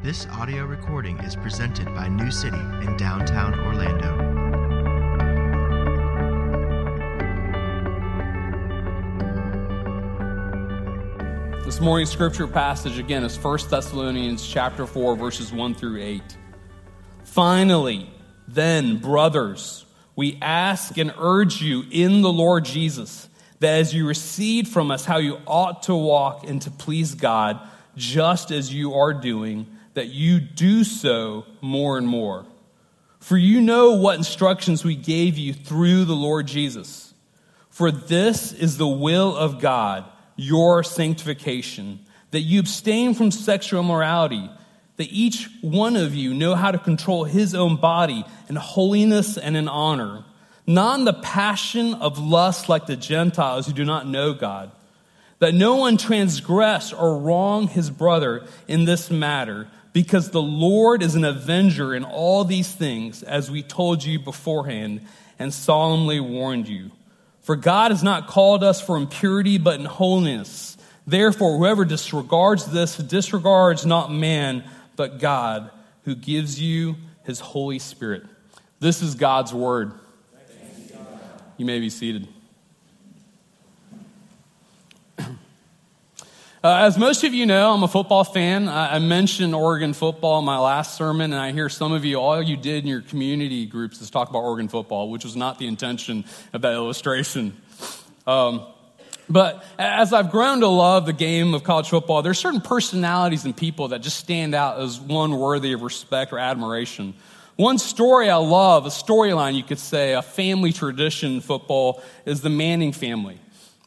This audio recording is presented by New City in downtown Orlando. This morning's scripture passage again is 1 Thessalonians chapter 4 verses 1 through 8. Finally, then, brothers, we ask and urge you in the Lord Jesus that as you receive from us how you ought to walk and to please God, just as you are doing, that you do so more and more. For you know what instructions we gave you through the Lord Jesus. For this is the will of God, your sanctification, that you abstain from sexual immorality, that each one of you know how to control his own body in holiness and in honor, not in the passion of lust like the Gentiles who do not know God, that no one transgress or wrong his brother in this matter because the Lord is an avenger in all these things, as we told you beforehand and solemnly warned you. For God has not called us for impurity, but in holiness. Therefore, whoever disregards this disregards not man, but God, who gives you his Holy Spirit. This is God's word. You may be seated. Uh, as most of you know, I'm a football fan. I, I, mentioned Oregon football in my last sermon, and I hear some of you, all you did in your community groups is talk about Oregon football, which was not the intention of that illustration. Um, but as I've grown to love the game of college football, there's certain personalities and people that just stand out as one worthy of respect or admiration. One story I love, a storyline you could say, a family tradition in football, is the Manning family.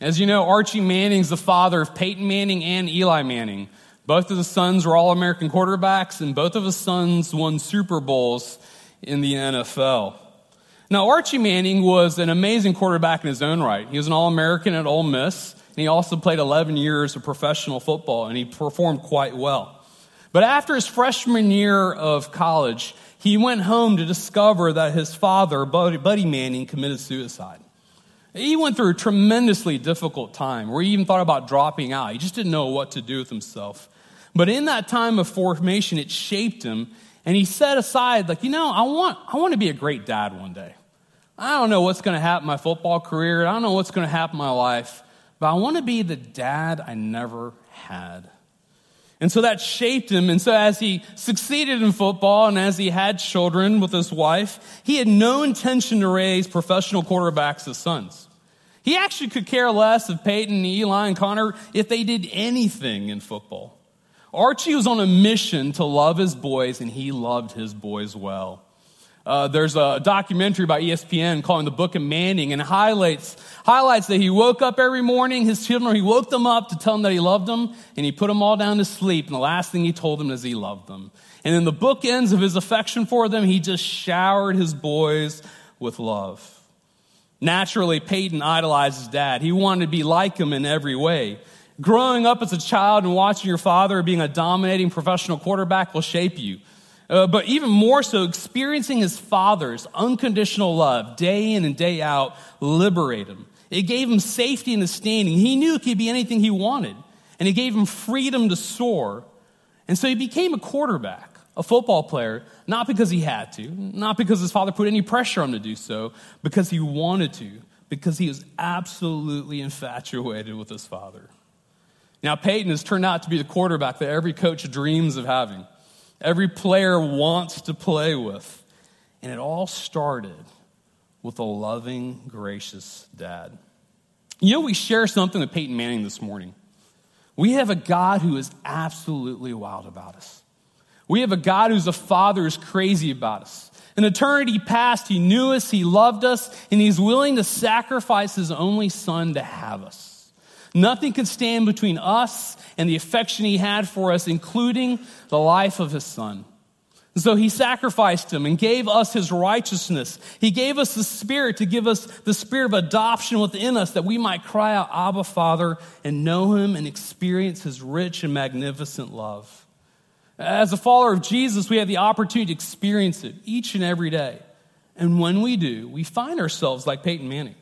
As you know, Archie Manning's the father of Peyton Manning and Eli Manning. Both of the sons were All American quarterbacks, and both of his sons won Super Bowls in the NFL. Now, Archie Manning was an amazing quarterback in his own right. He was an All American at Ole Miss, and he also played 11 years of professional football, and he performed quite well. But after his freshman year of college, he went home to discover that his father, Buddy Manning, committed suicide. He went through a tremendously difficult time where he even thought about dropping out. He just didn't know what to do with himself. But in that time of formation, it shaped him, and he set aside, like, you know, I want, I want to be a great dad one day. I don't know what's going to happen my football career. I don't know what's going to happen my life, but I want to be the dad I never had. And so that shaped him. And so as he succeeded in football and as he had children with his wife, he had no intention to raise professional quarterbacks as sons. He actually could care less of Peyton, Eli, and Connor if they did anything in football. Archie was on a mission to love his boys, and he loved his boys well. Uh, there's a documentary by ESPN called The Book of Manning and highlights, highlights that he woke up every morning, his children, he woke them up to tell them that he loved them, and he put them all down to sleep, and the last thing he told them is he loved them. And in the bookends of his affection for them, he just showered his boys with love. Naturally, Peyton idolized his dad. He wanted to be like him in every way. Growing up as a child and watching your father being a dominating professional quarterback will shape you. Uh, but even more so, experiencing his father's unconditional love day in and day out liberated him. It gave him safety and his standing. He knew it could be anything he wanted, and it gave him freedom to soar. And so he became a quarterback, a football player, not because he had to, not because his father put any pressure on him to do so, because he wanted to, because he was absolutely infatuated with his father. Now, Peyton has turned out to be the quarterback that every coach dreams of having every player wants to play with. And it all started with a loving, gracious dad. You know, we share something with Peyton Manning this morning. We have a God who is absolutely wild about us. We have a God who's a father who's crazy about us. In eternity past, he knew us, he loved us, and he's willing to sacrifice his only son to have us. Nothing can stand between us and the affection he had for us, including the life of his son. And so he sacrificed him and gave us his righteousness. He gave us the Spirit to give us the spirit of adoption within us that we might cry out, Abba, Father, and know him and experience his rich and magnificent love. As a follower of Jesus, we have the opportunity to experience it each and every day. And when we do, we find ourselves like Peyton Manning.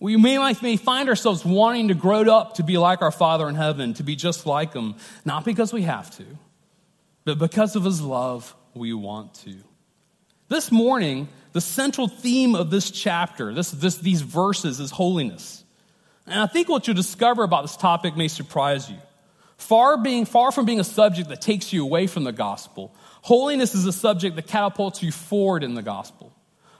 We may, may find ourselves wanting to grow up to be like our Father in heaven, to be just like Him, not because we have to, but because of his love, we want to. This morning, the central theme of this chapter, this, this, these verses, is holiness. And I think what you'll discover about this topic may surprise you. Far, being, far from being a subject that takes you away from the gospel, holiness is a subject that catapults you forward in the gospel.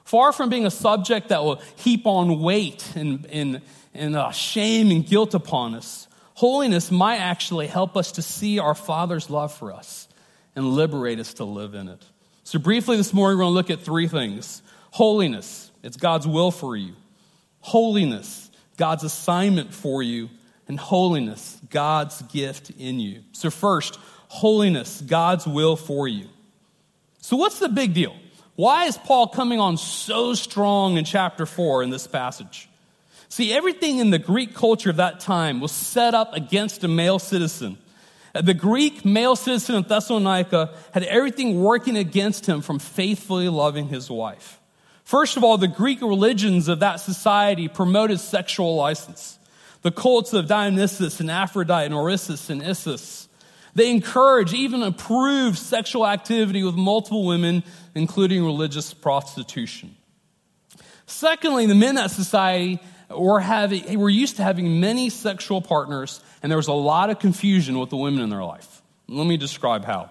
Far from being a subject that will heap on weight and, and, and uh, shame and guilt upon us, holiness might actually help us to see our Father's love for us and liberate us to live in it. So, briefly this morning, we're going to look at three things holiness, it's God's will for you, holiness, God's assignment for you, and holiness, God's gift in you. So, first, holiness, God's will for you. So, what's the big deal? Why is Paul coming on so strong in chapter 4 in this passage? See, everything in the Greek culture of that time was set up against a male citizen. The Greek male citizen of Thessalonica had everything working against him from faithfully loving his wife. First of all, the Greek religions of that society promoted sexual license the cults of Dionysus and Aphrodite and Osiris and Isis. They encourage, even approve sexual activity with multiple women, including religious prostitution. Secondly, the men in that society were, having, were used to having many sexual partners, and there was a lot of confusion with the women in their life. Let me describe how.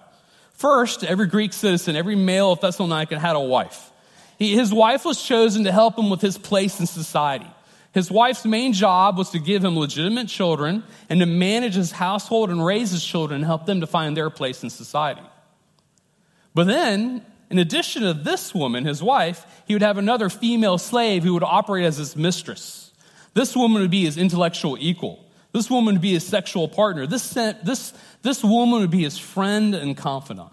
First, every Greek citizen, every male of Thessalonica had a wife. He, his wife was chosen to help him with his place in society. His wife's main job was to give him legitimate children and to manage his household and raise his children and help them to find their place in society. But then, in addition to this woman, his wife, he would have another female slave who would operate as his mistress. This woman would be his intellectual equal. This woman would be his sexual partner. This, this, this woman would be his friend and confidant.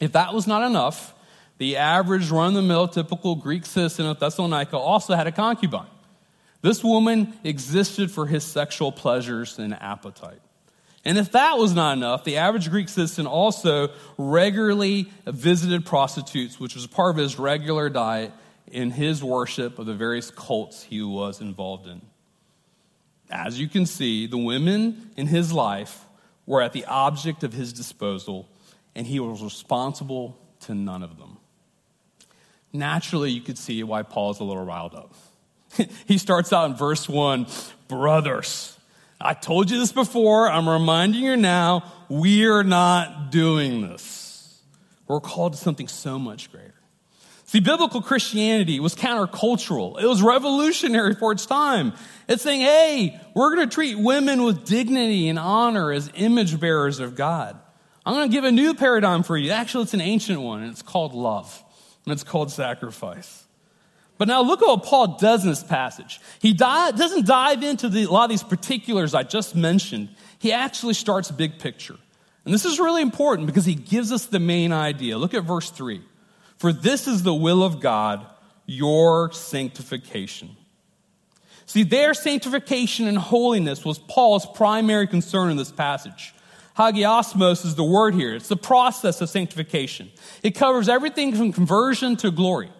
If that was not enough, the average run of the mill typical Greek citizen of Thessalonica also had a concubine. This woman existed for his sexual pleasures and appetite. And if that was not enough, the average Greek citizen also regularly visited prostitutes, which was part of his regular diet in his worship of the various cults he was involved in. As you can see, the women in his life were at the object of his disposal, and he was responsible to none of them. Naturally, you could see why Paul is a little riled up. he starts out in verse 1 Brothers, I told you this before, I'm reminding you now, we're not doing this. We're called to something so much greater. See, biblical Christianity was countercultural. It was revolutionary for its time. It's saying, hey, we're going to treat women with dignity and honor as image bearers of God. I'm going to give a new paradigm for you. Actually, it's an ancient one, and it's called love, and it's called sacrifice. But now look at what Paul does in this passage. He doesn't dive into the, a lot of these particulars I just mentioned. He actually starts big picture. And this is really important because he gives us the main idea. Look at verse 3. For this is the will of God, your sanctification. See, their sanctification and holiness was Paul's primary concern in this passage. Hagiasmos is the word here. It's the process of sanctification. It covers everything from conversion to glory.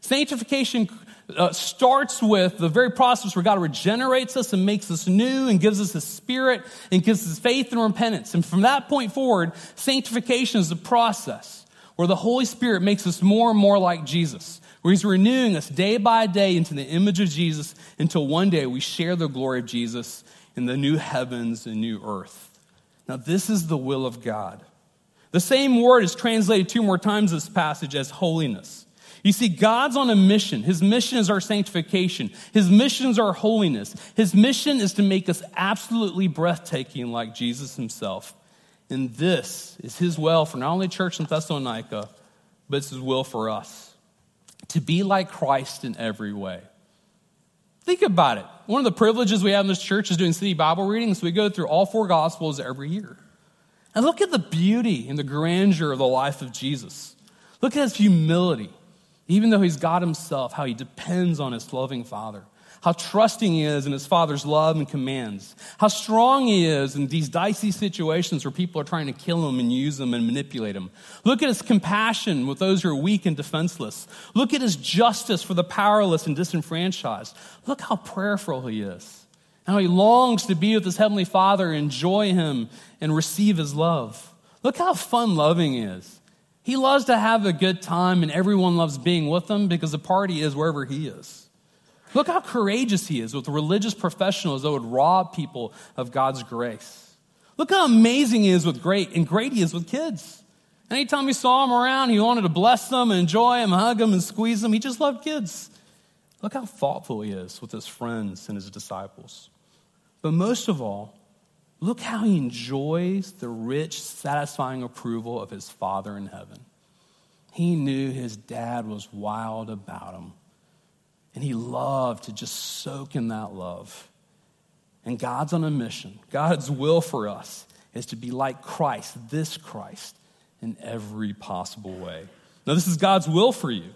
Sanctification uh, starts with the very process where God regenerates us and makes us new and gives us His Spirit and gives us faith and repentance. And from that point forward, sanctification is the process where the Holy Spirit makes us more and more like Jesus, where He's renewing us day by day into the image of Jesus until one day we share the glory of Jesus in the new heavens and new earth. Now, this is the will of God. The same word is translated two more times in this passage as holiness. You see, God's on a mission. His mission is our sanctification. His mission is our holiness. His mission is to make us absolutely breathtaking like Jesus himself. And this is his will for not only church in Thessalonica, but it's his will for us to be like Christ in every way. Think about it. One of the privileges we have in this church is doing city Bible readings. We go through all four Gospels every year. And look at the beauty and the grandeur of the life of Jesus. Look at his humility. Even though he's God himself, how he depends on his loving Father, how trusting he is in his Father's love and commands, how strong he is in these dicey situations where people are trying to kill him and use him and manipulate him. Look at his compassion with those who are weak and defenseless. Look at his justice for the powerless and disenfranchised. Look how prayerful he is. How he longs to be with his heavenly Father, enjoy him, and receive his love. Look how fun loving he is. He loves to have a good time, and everyone loves being with him because the party is wherever he is. Look how courageous he is with religious professionals that would rob people of God's grace. Look how amazing he is with great, and great he is with kids. Anytime he saw them around, he wanted to bless them enjoy them, hug them and squeeze them. He just loved kids. Look how thoughtful he is with his friends and his disciples. But most of all, look how he enjoys the rich, satisfying approval of his Father in heaven. He knew his dad was wild about him, and he loved to just soak in that love. And God's on a mission. God's will for us is to be like Christ, this Christ, in every possible way. Now, this is God's will for you.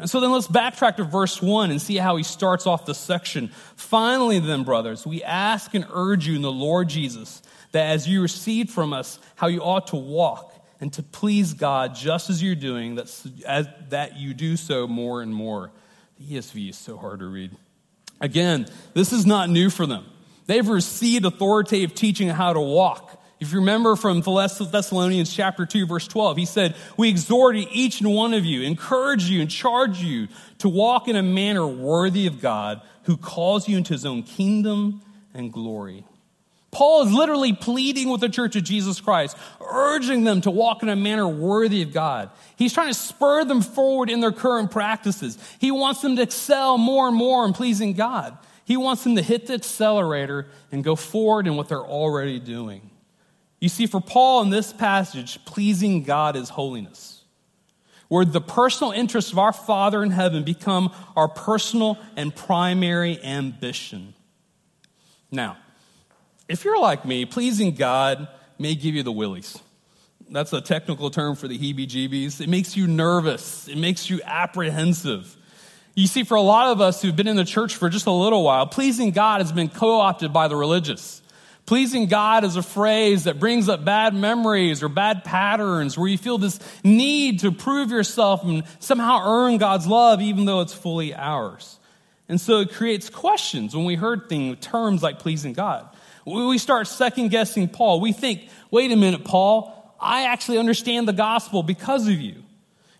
And so then let's backtrack to verse 1 and see how he starts off the section. Finally, then, brothers, we ask and urge you in the Lord Jesus that as you receive from us how you ought to walk and to please God just as you're doing, that, as, that you do so more and more. The ESV is so hard to read. Again, this is not new for them. They've received authoritative teaching on how to walk. If you remember from Thessalonians chapter 2, verse 12, he said, We exhort each and one of you, encourage you, and charge you to walk in a manner worthy of God who calls you into his own kingdom and glory. Paul is literally pleading with the church of Jesus Christ, urging them to walk in a manner worthy of God. He's trying to spur them forward in their current practices. He wants them to excel more and more in pleasing God. He wants them to hit the accelerator and go forward in what they're already doing. You see, for Paul in this passage, pleasing God is holiness, where the personal interests of our Father in heaven become our personal and primary ambition. Now, if you're like me, pleasing God may give you the willies. That's a technical term for the heebie jeebies. It makes you nervous, it makes you apprehensive. You see, for a lot of us who've been in the church for just a little while, pleasing God has been co opted by the religious. Pleasing God is a phrase that brings up bad memories or bad patterns where you feel this need to prove yourself and somehow earn God's love even though it's fully ours. And so it creates questions when we heard things, terms like pleasing God. We start second guessing Paul. We think, wait a minute, Paul, I actually understand the gospel because of you.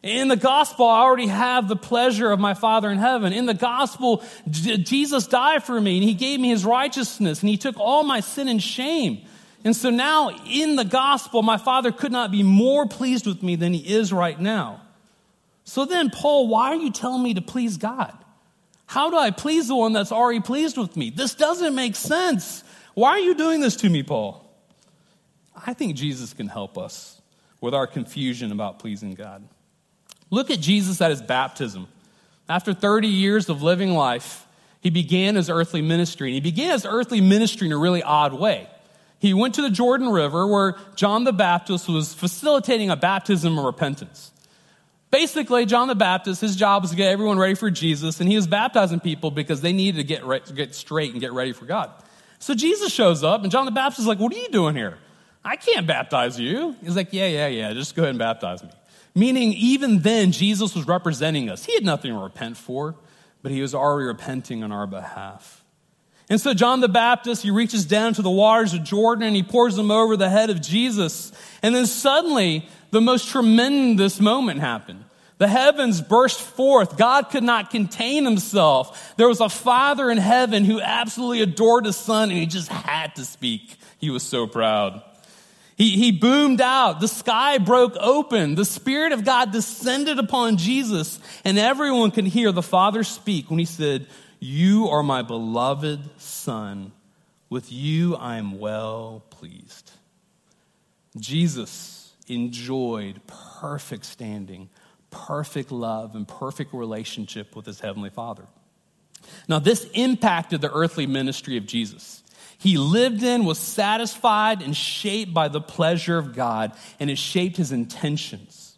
In the gospel, I already have the pleasure of my Father in heaven. In the gospel, J- Jesus died for me and he gave me his righteousness and he took all my sin and shame. And so now in the gospel, my Father could not be more pleased with me than he is right now. So then, Paul, why are you telling me to please God? How do I please the one that's already pleased with me? This doesn't make sense. Why are you doing this to me, Paul? I think Jesus can help us with our confusion about pleasing God. Look at Jesus at his baptism. After 30 years of living life, he began his earthly ministry. And he began his earthly ministry in a really odd way. He went to the Jordan River where John the Baptist was facilitating a baptism of repentance. Basically, John the Baptist, his job was to get everyone ready for Jesus, and he was baptizing people because they needed to get, re- get straight and get ready for God. So Jesus shows up, and John the Baptist is like, What are you doing here? I can't baptize you. He's like, Yeah, yeah, yeah, just go ahead and baptize me. Meaning, even then, Jesus was representing us. He had nothing to repent for, but he was already repenting on our behalf. And so, John the Baptist, he reaches down to the waters of Jordan and he pours them over the head of Jesus. And then suddenly, the most tremendous moment happened. The heavens burst forth. God could not contain himself. There was a father in heaven who absolutely adored his son and he just had to speak. He was so proud. He, he boomed out. The sky broke open. The Spirit of God descended upon Jesus, and everyone could hear the Father speak when he said, You are my beloved Son. With you I am well pleased. Jesus enjoyed perfect standing, perfect love, and perfect relationship with his Heavenly Father. Now, this impacted the earthly ministry of Jesus he lived in, was satisfied, and shaped by the pleasure of God, and it shaped his intentions.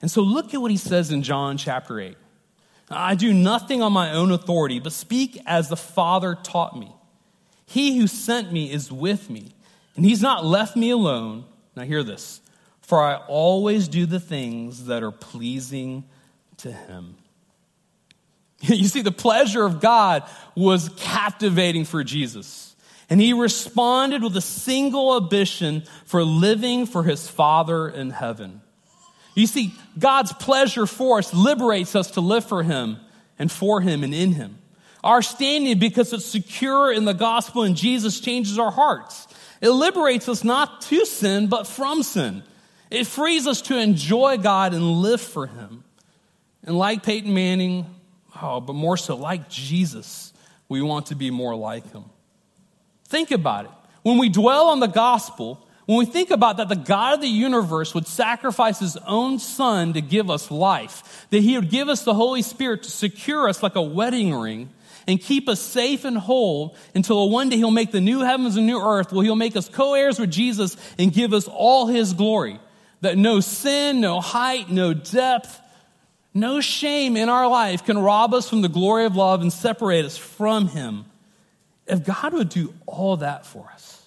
And so look at what he says in John chapter 8. I do nothing on my own authority, but speak as the Father taught me. He who sent me is with me, and he's not left me alone. Now, hear this for I always do the things that are pleasing to him. You see, the pleasure of God was captivating for Jesus. And he responded with a single ambition for living for his Father in heaven. You see, God's pleasure for us liberates us to live for him and for him and in him. Our standing, because it's secure in the gospel and Jesus, changes our hearts. It liberates us not to sin, but from sin. It frees us to enjoy God and live for him. And like Peyton Manning, oh, but more so, like Jesus, we want to be more like him. Think about it. When we dwell on the gospel, when we think about that the God of the universe would sacrifice his own son to give us life, that he would give us the Holy Spirit to secure us like a wedding ring and keep us safe and whole until one day he'll make the new heavens and new earth, where he'll make us co-heirs with Jesus and give us all his glory. That no sin, no height, no depth, no shame in our life can rob us from the glory of love and separate us from him. If God would do all that for us,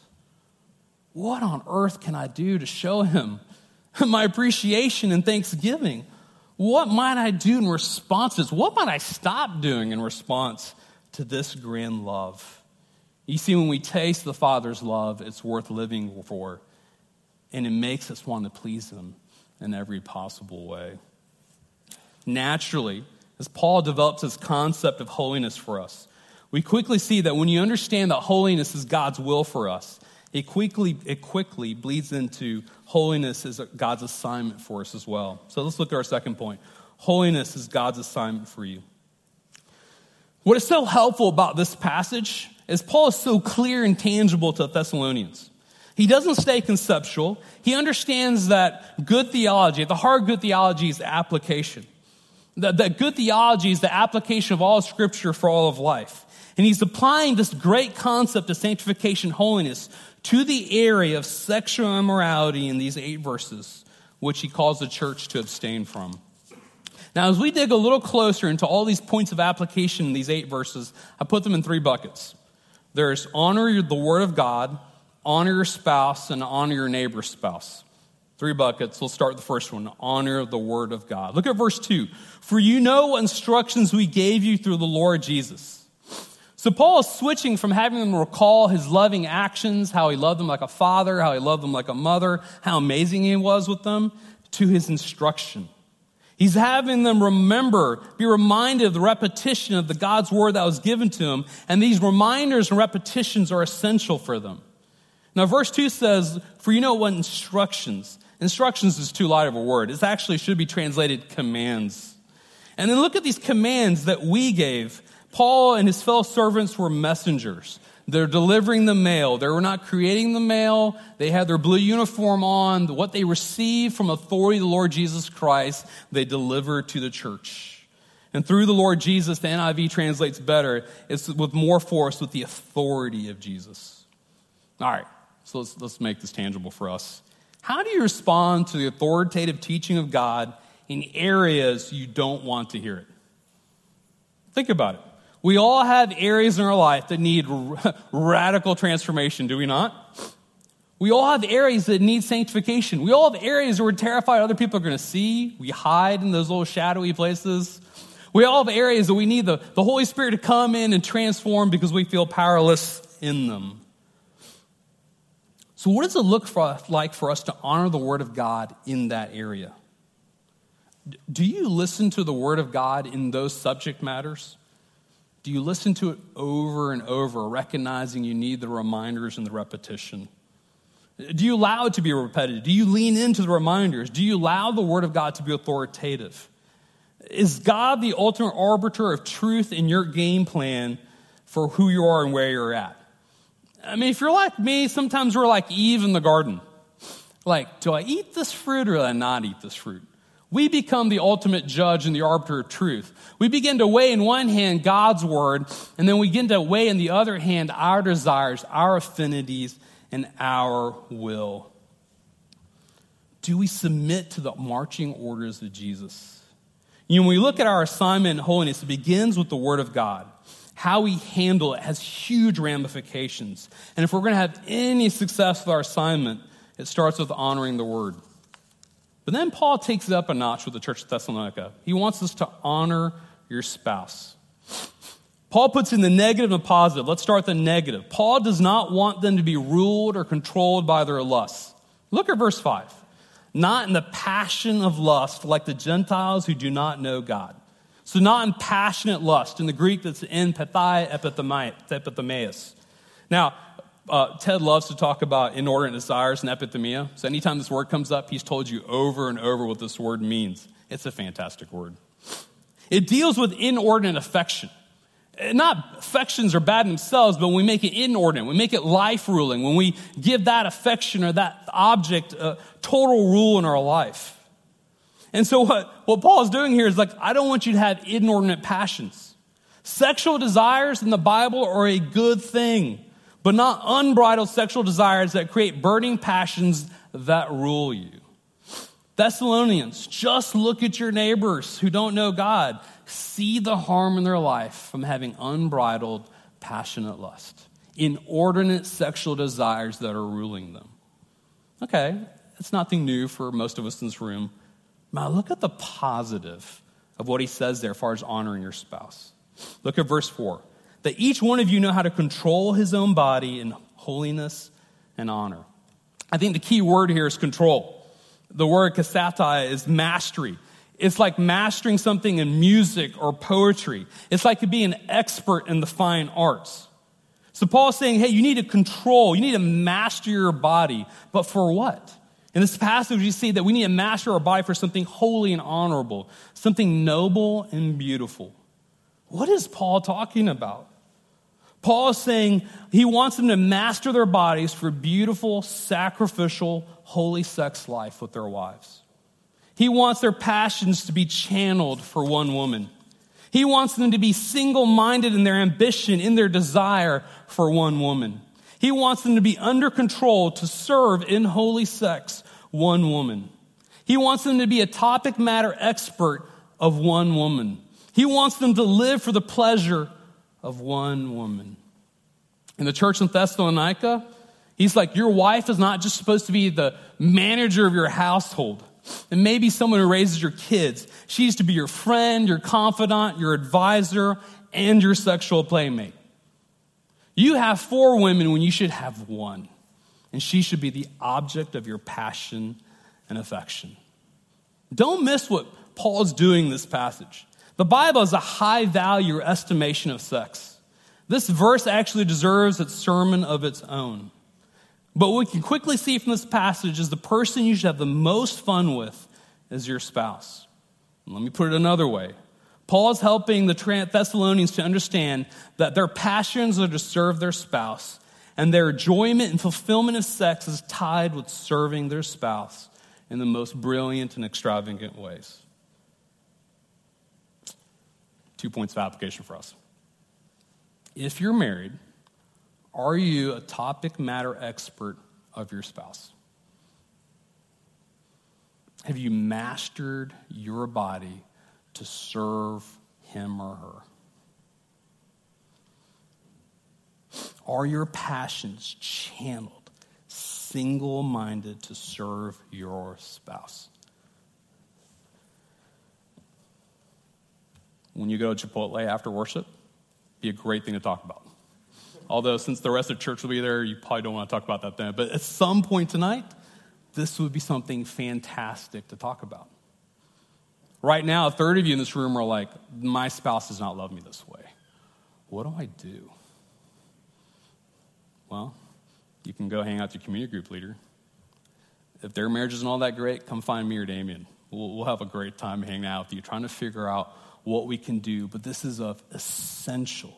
what on earth can I do to show him my appreciation and thanksgiving? What might I do in response? What might I stop doing in response to this grand love? You see, when we taste the Father's love, it's worth living for, and it makes us want to please Him in every possible way. Naturally, as Paul develops his concept of holiness for us, we quickly see that when you understand that holiness is God's will for us, it quickly, it quickly bleeds into holiness is God's assignment for us as well. So let's look at our second point. Holiness is God's assignment for you. What is so helpful about this passage is Paul is so clear and tangible to the Thessalonians. He doesn't stay conceptual. He understands that good theology, the hard good theology is application. That, that good theology is the application of all scripture for all of life. And he's applying this great concept of sanctification, holiness, to the area of sexual immorality in these eight verses, which he calls the church to abstain from. Now, as we dig a little closer into all these points of application in these eight verses, I put them in three buckets. There's honor the word of God, honor your spouse, and honor your neighbor's spouse. Three buckets. Let's start with the first one honor the word of God. Look at verse 2. For you know what instructions we gave you through the Lord Jesus. So Paul is switching from having them recall his loving actions, how he loved them like a father, how he loved them like a mother, how amazing he was with them, to his instruction. He's having them remember, be reminded of the repetition of the God's word that was given to him, and these reminders and repetitions are essential for them. Now, verse 2 says, For you know what instructions. Instructions is too light of a word. It actually should be translated commands. And then look at these commands that we gave Paul and his fellow servants were messengers. They're delivering the mail. They were not creating the mail. They had their blue uniform on. What they received from authority of the Lord Jesus Christ, they delivered to the church. And through the Lord Jesus, the NIV translates better. It's with more force with the authority of Jesus. All right, so let's, let's make this tangible for us. How do you respond to the authoritative teaching of God in areas you don't want to hear it? Think about it. We all have areas in our life that need radical transformation, do we not? We all have areas that need sanctification. We all have areas where we're terrified other people are going to see. We hide in those little shadowy places. We all have areas that we need the, the Holy Spirit to come in and transform because we feel powerless in them. So, what does it look for, like for us to honor the Word of God in that area? Do you listen to the Word of God in those subject matters? Do you listen to it over and over, recognizing you need the reminders and the repetition? Do you allow it to be repetitive? Do you lean into the reminders? Do you allow the Word of God to be authoritative? Is God the ultimate arbiter of truth in your game plan for who you are and where you're at? I mean, if you're like me, sometimes we're like Eve in the garden. Like, do I eat this fruit or do I not eat this fruit? We become the ultimate judge and the arbiter of truth. We begin to weigh in one hand God's word, and then we begin to weigh in the other hand our desires, our affinities, and our will. Do we submit to the marching orders of Jesus? You know, when we look at our assignment in holiness, it begins with the Word of God. How we handle it has huge ramifications. And if we're going to have any success with our assignment, it starts with honoring the Word. But then Paul takes it up a notch with the church of Thessalonica. He wants us to honor your spouse. Paul puts in the negative and the positive. Let's start the negative. Paul does not want them to be ruled or controlled by their lusts. Look at verse 5. Not in the passion of lust like the Gentiles who do not know God. So, not in passionate lust. In the Greek, that's in pathei epithymias. Now, uh, Ted loves to talk about inordinate desires and epithymia. So, anytime this word comes up, he's told you over and over what this word means. It's a fantastic word. It deals with inordinate affection. Not affections are bad themselves, but when we make it inordinate, we make it life ruling, when we give that affection or that object a total rule in our life. And so, what, what Paul is doing here is like, I don't want you to have inordinate passions. Sexual desires in the Bible are a good thing, but not unbridled sexual desires that create burning passions that rule you. Thessalonians, just look at your neighbors who don't know God. See the harm in their life from having unbridled, passionate lust, inordinate sexual desires that are ruling them. Okay, it's nothing new for most of us in this room. Now, look at the positive of what he says there as far as honoring your spouse. Look at verse 4 that each one of you know how to control his own body in holiness and honor. I think the key word here is control. The word kasata is mastery. It's like mastering something in music or poetry. It's like to be an expert in the fine arts. So Paul's saying, hey, you need to control, you need to master your body. But for what? In this passage, you see that we need to master our body for something holy and honorable, something noble and beautiful. What is Paul talking about? Paul is saying he wants them to master their bodies for beautiful, sacrificial, holy sex life with their wives. He wants their passions to be channeled for one woman. He wants them to be single minded in their ambition, in their desire for one woman. He wants them to be under control to serve in holy sex one woman. He wants them to be a topic matter expert of one woman. He wants them to live for the pleasure of one woman. In the church in Thessalonica, he's like, Your wife is not just supposed to be the manager of your household and maybe someone who raises your kids. She's to be your friend, your confidant, your advisor, and your sexual playmate. You have four women when you should have one, and she should be the object of your passion and affection. Don't miss what Paul's doing in this passage. The Bible has a high value estimation of sex. This verse actually deserves its sermon of its own. But what we can quickly see from this passage is the person you should have the most fun with is your spouse. Let me put it another way. Paul is helping the Thessalonians to understand that their passions are to serve their spouse, and their enjoyment and fulfillment of sex is tied with serving their spouse in the most brilliant and extravagant ways. Two points of application for us. If you're married, are you a topic matter expert of your spouse? Have you mastered your body to serve him or her? Are your passions channeled, single minded to serve your spouse? When you go to Chipotle after worship, be a great thing to talk about. Although, since the rest of church will be there, you probably don't want to talk about that then. But at some point tonight, this would be something fantastic to talk about. Right now, a third of you in this room are like, my spouse does not love me this way. What do I do? Well, you can go hang out with your community group leader. If their marriage isn't all that great, come find me or Damien. We'll, we'll have a great time hanging out with you, trying to figure out what we can do, but this is of essential,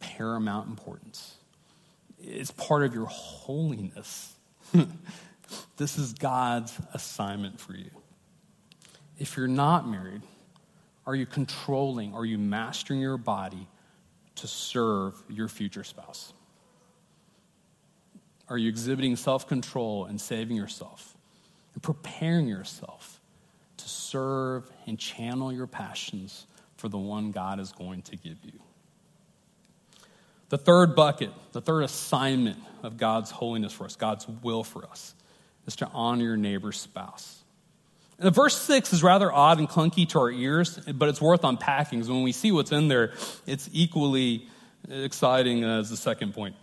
paramount importance. It's part of your holiness. this is God's assignment for you. If you're not married, are you controlling, are you mastering your body to serve your future spouse? Are you exhibiting self control and saving yourself and preparing yourself to serve and channel your passions for the one God is going to give you. The third bucket, the third assignment of God's holiness for us, God's will for us, is to honor your neighbor's spouse. The verse 6 is rather odd and clunky to our ears, but it's worth unpacking because when we see what's in there, it's equally exciting as the second point.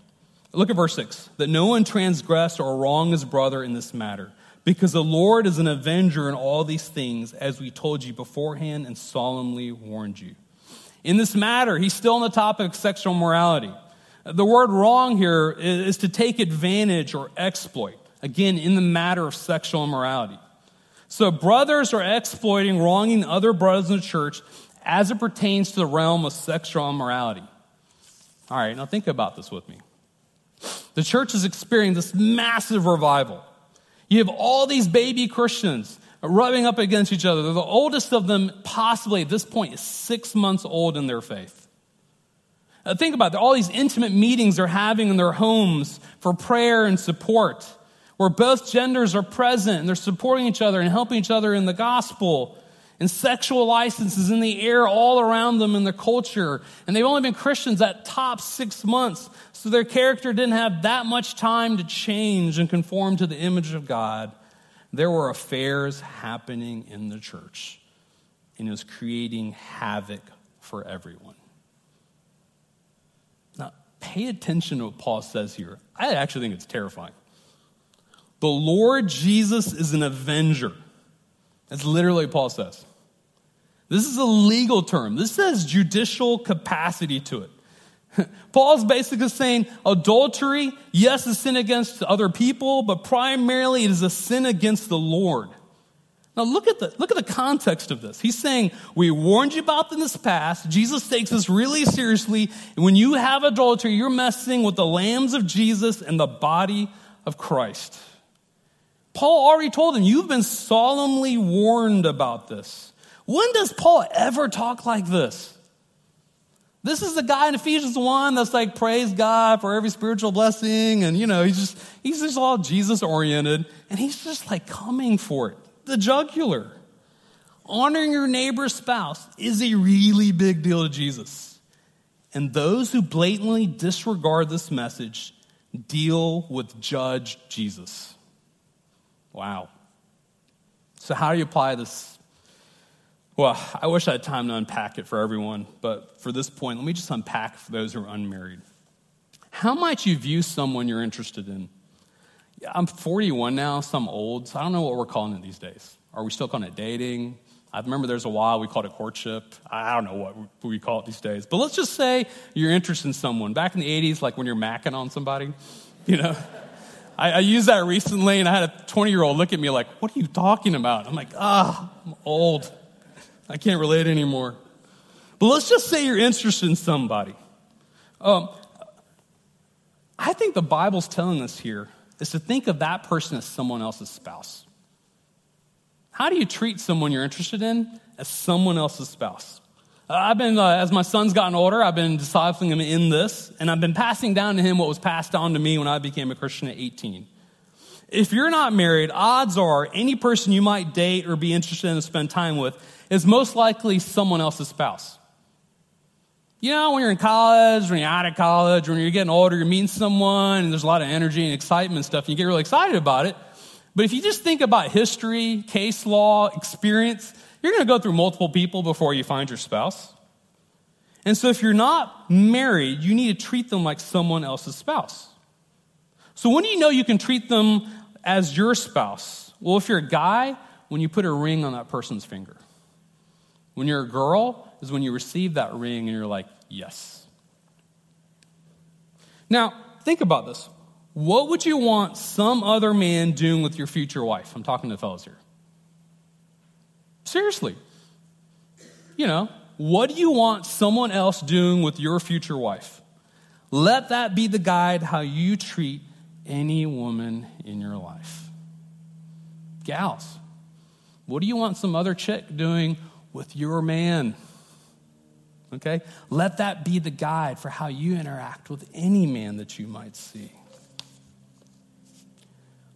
Look at verse 6 that no one transgress or wrong his brother in this matter, because the Lord is an avenger in all these things, as we told you beforehand and solemnly warned you. In this matter, he's still on the topic of sexual morality. The word wrong here is to take advantage or exploit. Again, in the matter of sexual immorality. So brothers are exploiting, wronging other brothers in the church as it pertains to the realm of sexual immorality. All right, now think about this with me. The church is experiencing this massive revival. You have all these baby Christians rubbing up against each other. The oldest of them, possibly at this point, is six months old in their faith. Now think about it. All these intimate meetings they're having in their homes for prayer and support, where both genders are present and they're supporting each other and helping each other in the gospel. And sexual licenses in the air all around them in their culture. And they've only been Christians at top six months. So their character didn't have that much time to change and conform to the image of God. There were affairs happening in the church. And it was creating havoc for everyone. Now, pay attention to what Paul says here. I actually think it's terrifying. The Lord Jesus is an avenger. That's literally what Paul says. This is a legal term. This says judicial capacity to it. Paul's basically saying adultery, yes, is sin against other people, but primarily it is a sin against the Lord. Now look at the look at the context of this. He's saying, we warned you about this past. Jesus takes this really seriously. And when you have adultery, you're messing with the lambs of Jesus and the body of Christ. Paul already told them, You've been solemnly warned about this. When does Paul ever talk like this? This is the guy in Ephesians 1 that's like, praise God for every spiritual blessing. And, you know, he's just, he's just all Jesus oriented. And he's just like coming for it. The jugular. Honoring your neighbor's spouse is a really big deal to Jesus. And those who blatantly disregard this message deal with Judge Jesus. Wow. So, how do you apply this? Well, I wish I had time to unpack it for everyone, but for this point, let me just unpack for those who are unmarried. How might you view someone you're interested in? I'm 41 now, so I'm old, so I don't know what we're calling it these days. Are we still calling it dating? I remember there's a while we called it courtship. I don't know what we call it these days. But let's just say you're interested in someone. Back in the 80s, like when you're macking on somebody, you know, I, I used that recently, and I had a 20 year old look at me like, What are you talking about? I'm like, Ah, I'm old. I can't relate anymore. But let's just say you're interested in somebody. Um, I think the Bible's telling us here is to think of that person as someone else's spouse. How do you treat someone you're interested in as someone else's spouse? I've been, uh, as my son's gotten older, I've been discipling him in this, and I've been passing down to him what was passed on to me when I became a Christian at 18. If you're not married, odds are any person you might date or be interested in to spend time with is most likely someone else's spouse. You know, when you're in college, when you're out of college, when you're getting older, you're meeting someone, and there's a lot of energy and excitement and stuff, and you get really excited about it. But if you just think about history, case law, experience, you're going to go through multiple people before you find your spouse. And so if you're not married, you need to treat them like someone else's spouse. So when do you know you can treat them as your spouse? Well, if you're a guy, when you put a ring on that person's finger. When you're a girl, is when you receive that ring and you're like, yes. Now, think about this. What would you want some other man doing with your future wife? I'm talking to fellows here. Seriously. You know, what do you want someone else doing with your future wife? Let that be the guide how you treat any woman in your life. Gals, what do you want some other chick doing with your man? Okay? Let that be the guide for how you interact with any man that you might see.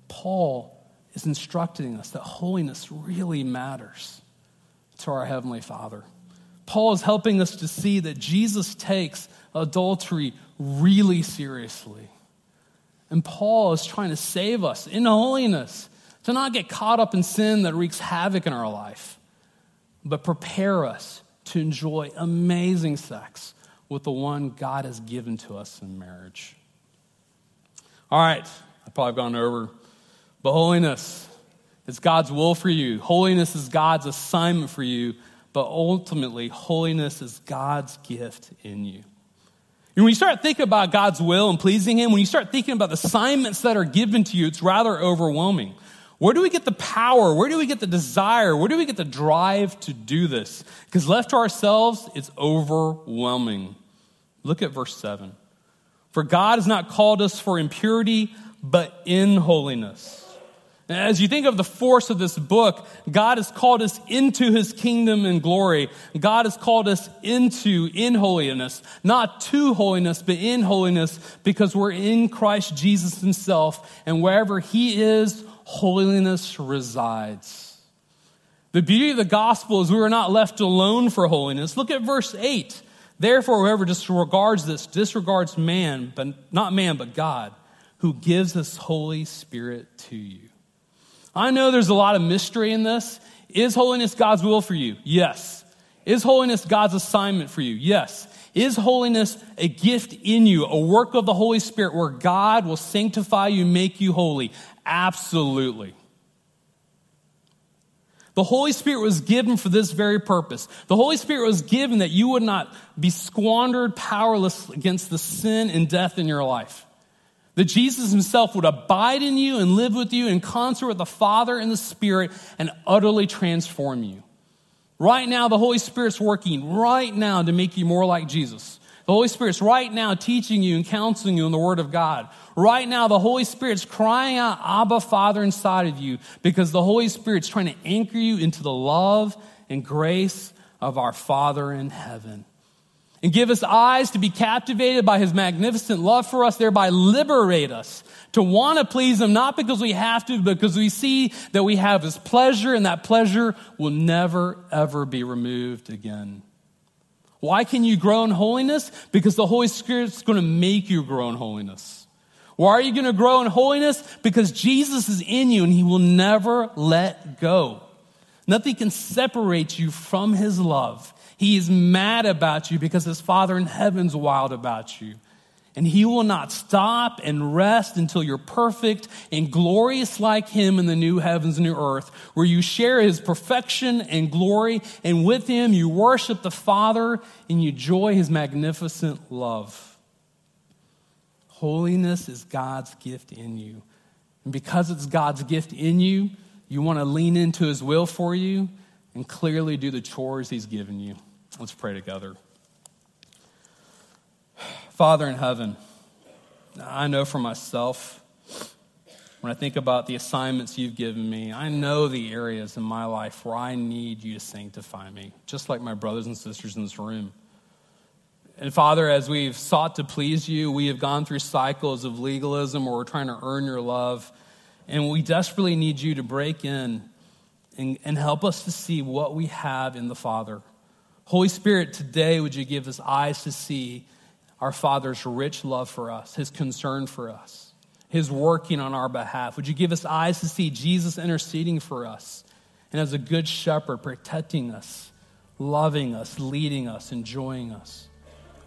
Paul is instructing us that holiness really matters to our Heavenly Father. Paul is helping us to see that Jesus takes adultery really seriously. And Paul is trying to save us in holiness to not get caught up in sin that wreaks havoc in our life, but prepare us to enjoy amazing sex with the one God has given to us in marriage. All right, I've probably gone over, but holiness is God's will for you. Holiness is God's assignment for you, but ultimately, holiness is God's gift in you. And when you start thinking about God's will and pleasing Him, when you start thinking about the assignments that are given to you, it's rather overwhelming. Where do we get the power? Where do we get the desire? Where do we get the drive to do this? Because left to ourselves, it's overwhelming. Look at verse 7. For God has not called us for impurity, but in holiness. As you think of the force of this book, God has called us into his kingdom and glory. God has called us into in holiness, not to holiness, but in holiness because we're in Christ Jesus himself. And wherever he is, holiness resides. The beauty of the gospel is we are not left alone for holiness. Look at verse 8. Therefore, whoever disregards this disregards man, but not man, but God, who gives us Holy Spirit to you. I know there's a lot of mystery in this. Is holiness God's will for you? Yes. Is holiness God's assignment for you? Yes. Is holiness a gift in you, a work of the Holy Spirit where God will sanctify you, make you holy? Absolutely. The Holy Spirit was given for this very purpose. The Holy Spirit was given that you would not be squandered, powerless against the sin and death in your life. That Jesus himself would abide in you and live with you in concert with the Father and the Spirit and utterly transform you. Right now, the Holy Spirit's working right now to make you more like Jesus. The Holy Spirit's right now teaching you and counseling you in the Word of God. Right now, the Holy Spirit's crying out, Abba, Father, inside of you because the Holy Spirit's trying to anchor you into the love and grace of our Father in heaven. And give us eyes to be captivated by His magnificent love for us, thereby liberate us to want to please Him, not because we have to, but because we see that we have His pleasure, and that pleasure will never, ever be removed again. Why can you grow in holiness? Because the Holy Spirit's going to make you grow in holiness. Why are you going to grow in holiness? Because Jesus is in you and he will never let go. Nothing can separate you from his love. He is mad about you because his Father in heaven's wild about you. And he will not stop and rest until you're perfect and glorious like him in the new heavens and new earth, where you share his perfection and glory, and with him you worship the Father and you enjoy his magnificent love. Holiness is God's gift in you. And because it's God's gift in you, you want to lean into his will for you and clearly do the chores he's given you. Let's pray together. Father in heaven, I know for myself, when I think about the assignments you've given me, I know the areas in my life where I need you to sanctify me, just like my brothers and sisters in this room. And Father, as we've sought to please you, we have gone through cycles of legalism where we're trying to earn your love. And we desperately need you to break in and, and help us to see what we have in the Father. Holy Spirit, today would you give us eyes to see our Father's rich love for us, his concern for us, his working on our behalf. Would you give us eyes to see Jesus interceding for us and as a good shepherd protecting us, loving us, leading us, enjoying us?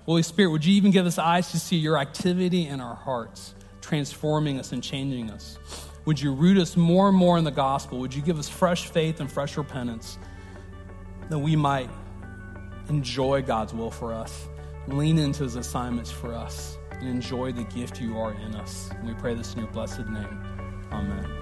Holy Spirit, would you even give us eyes to see your activity in our hearts, transforming us and changing us? Would you root us more and more in the gospel? Would you give us fresh faith and fresh repentance that we might enjoy God's will for us? lean into his assignments for us and enjoy the gift you are in us. And we pray this in your blessed name. Amen.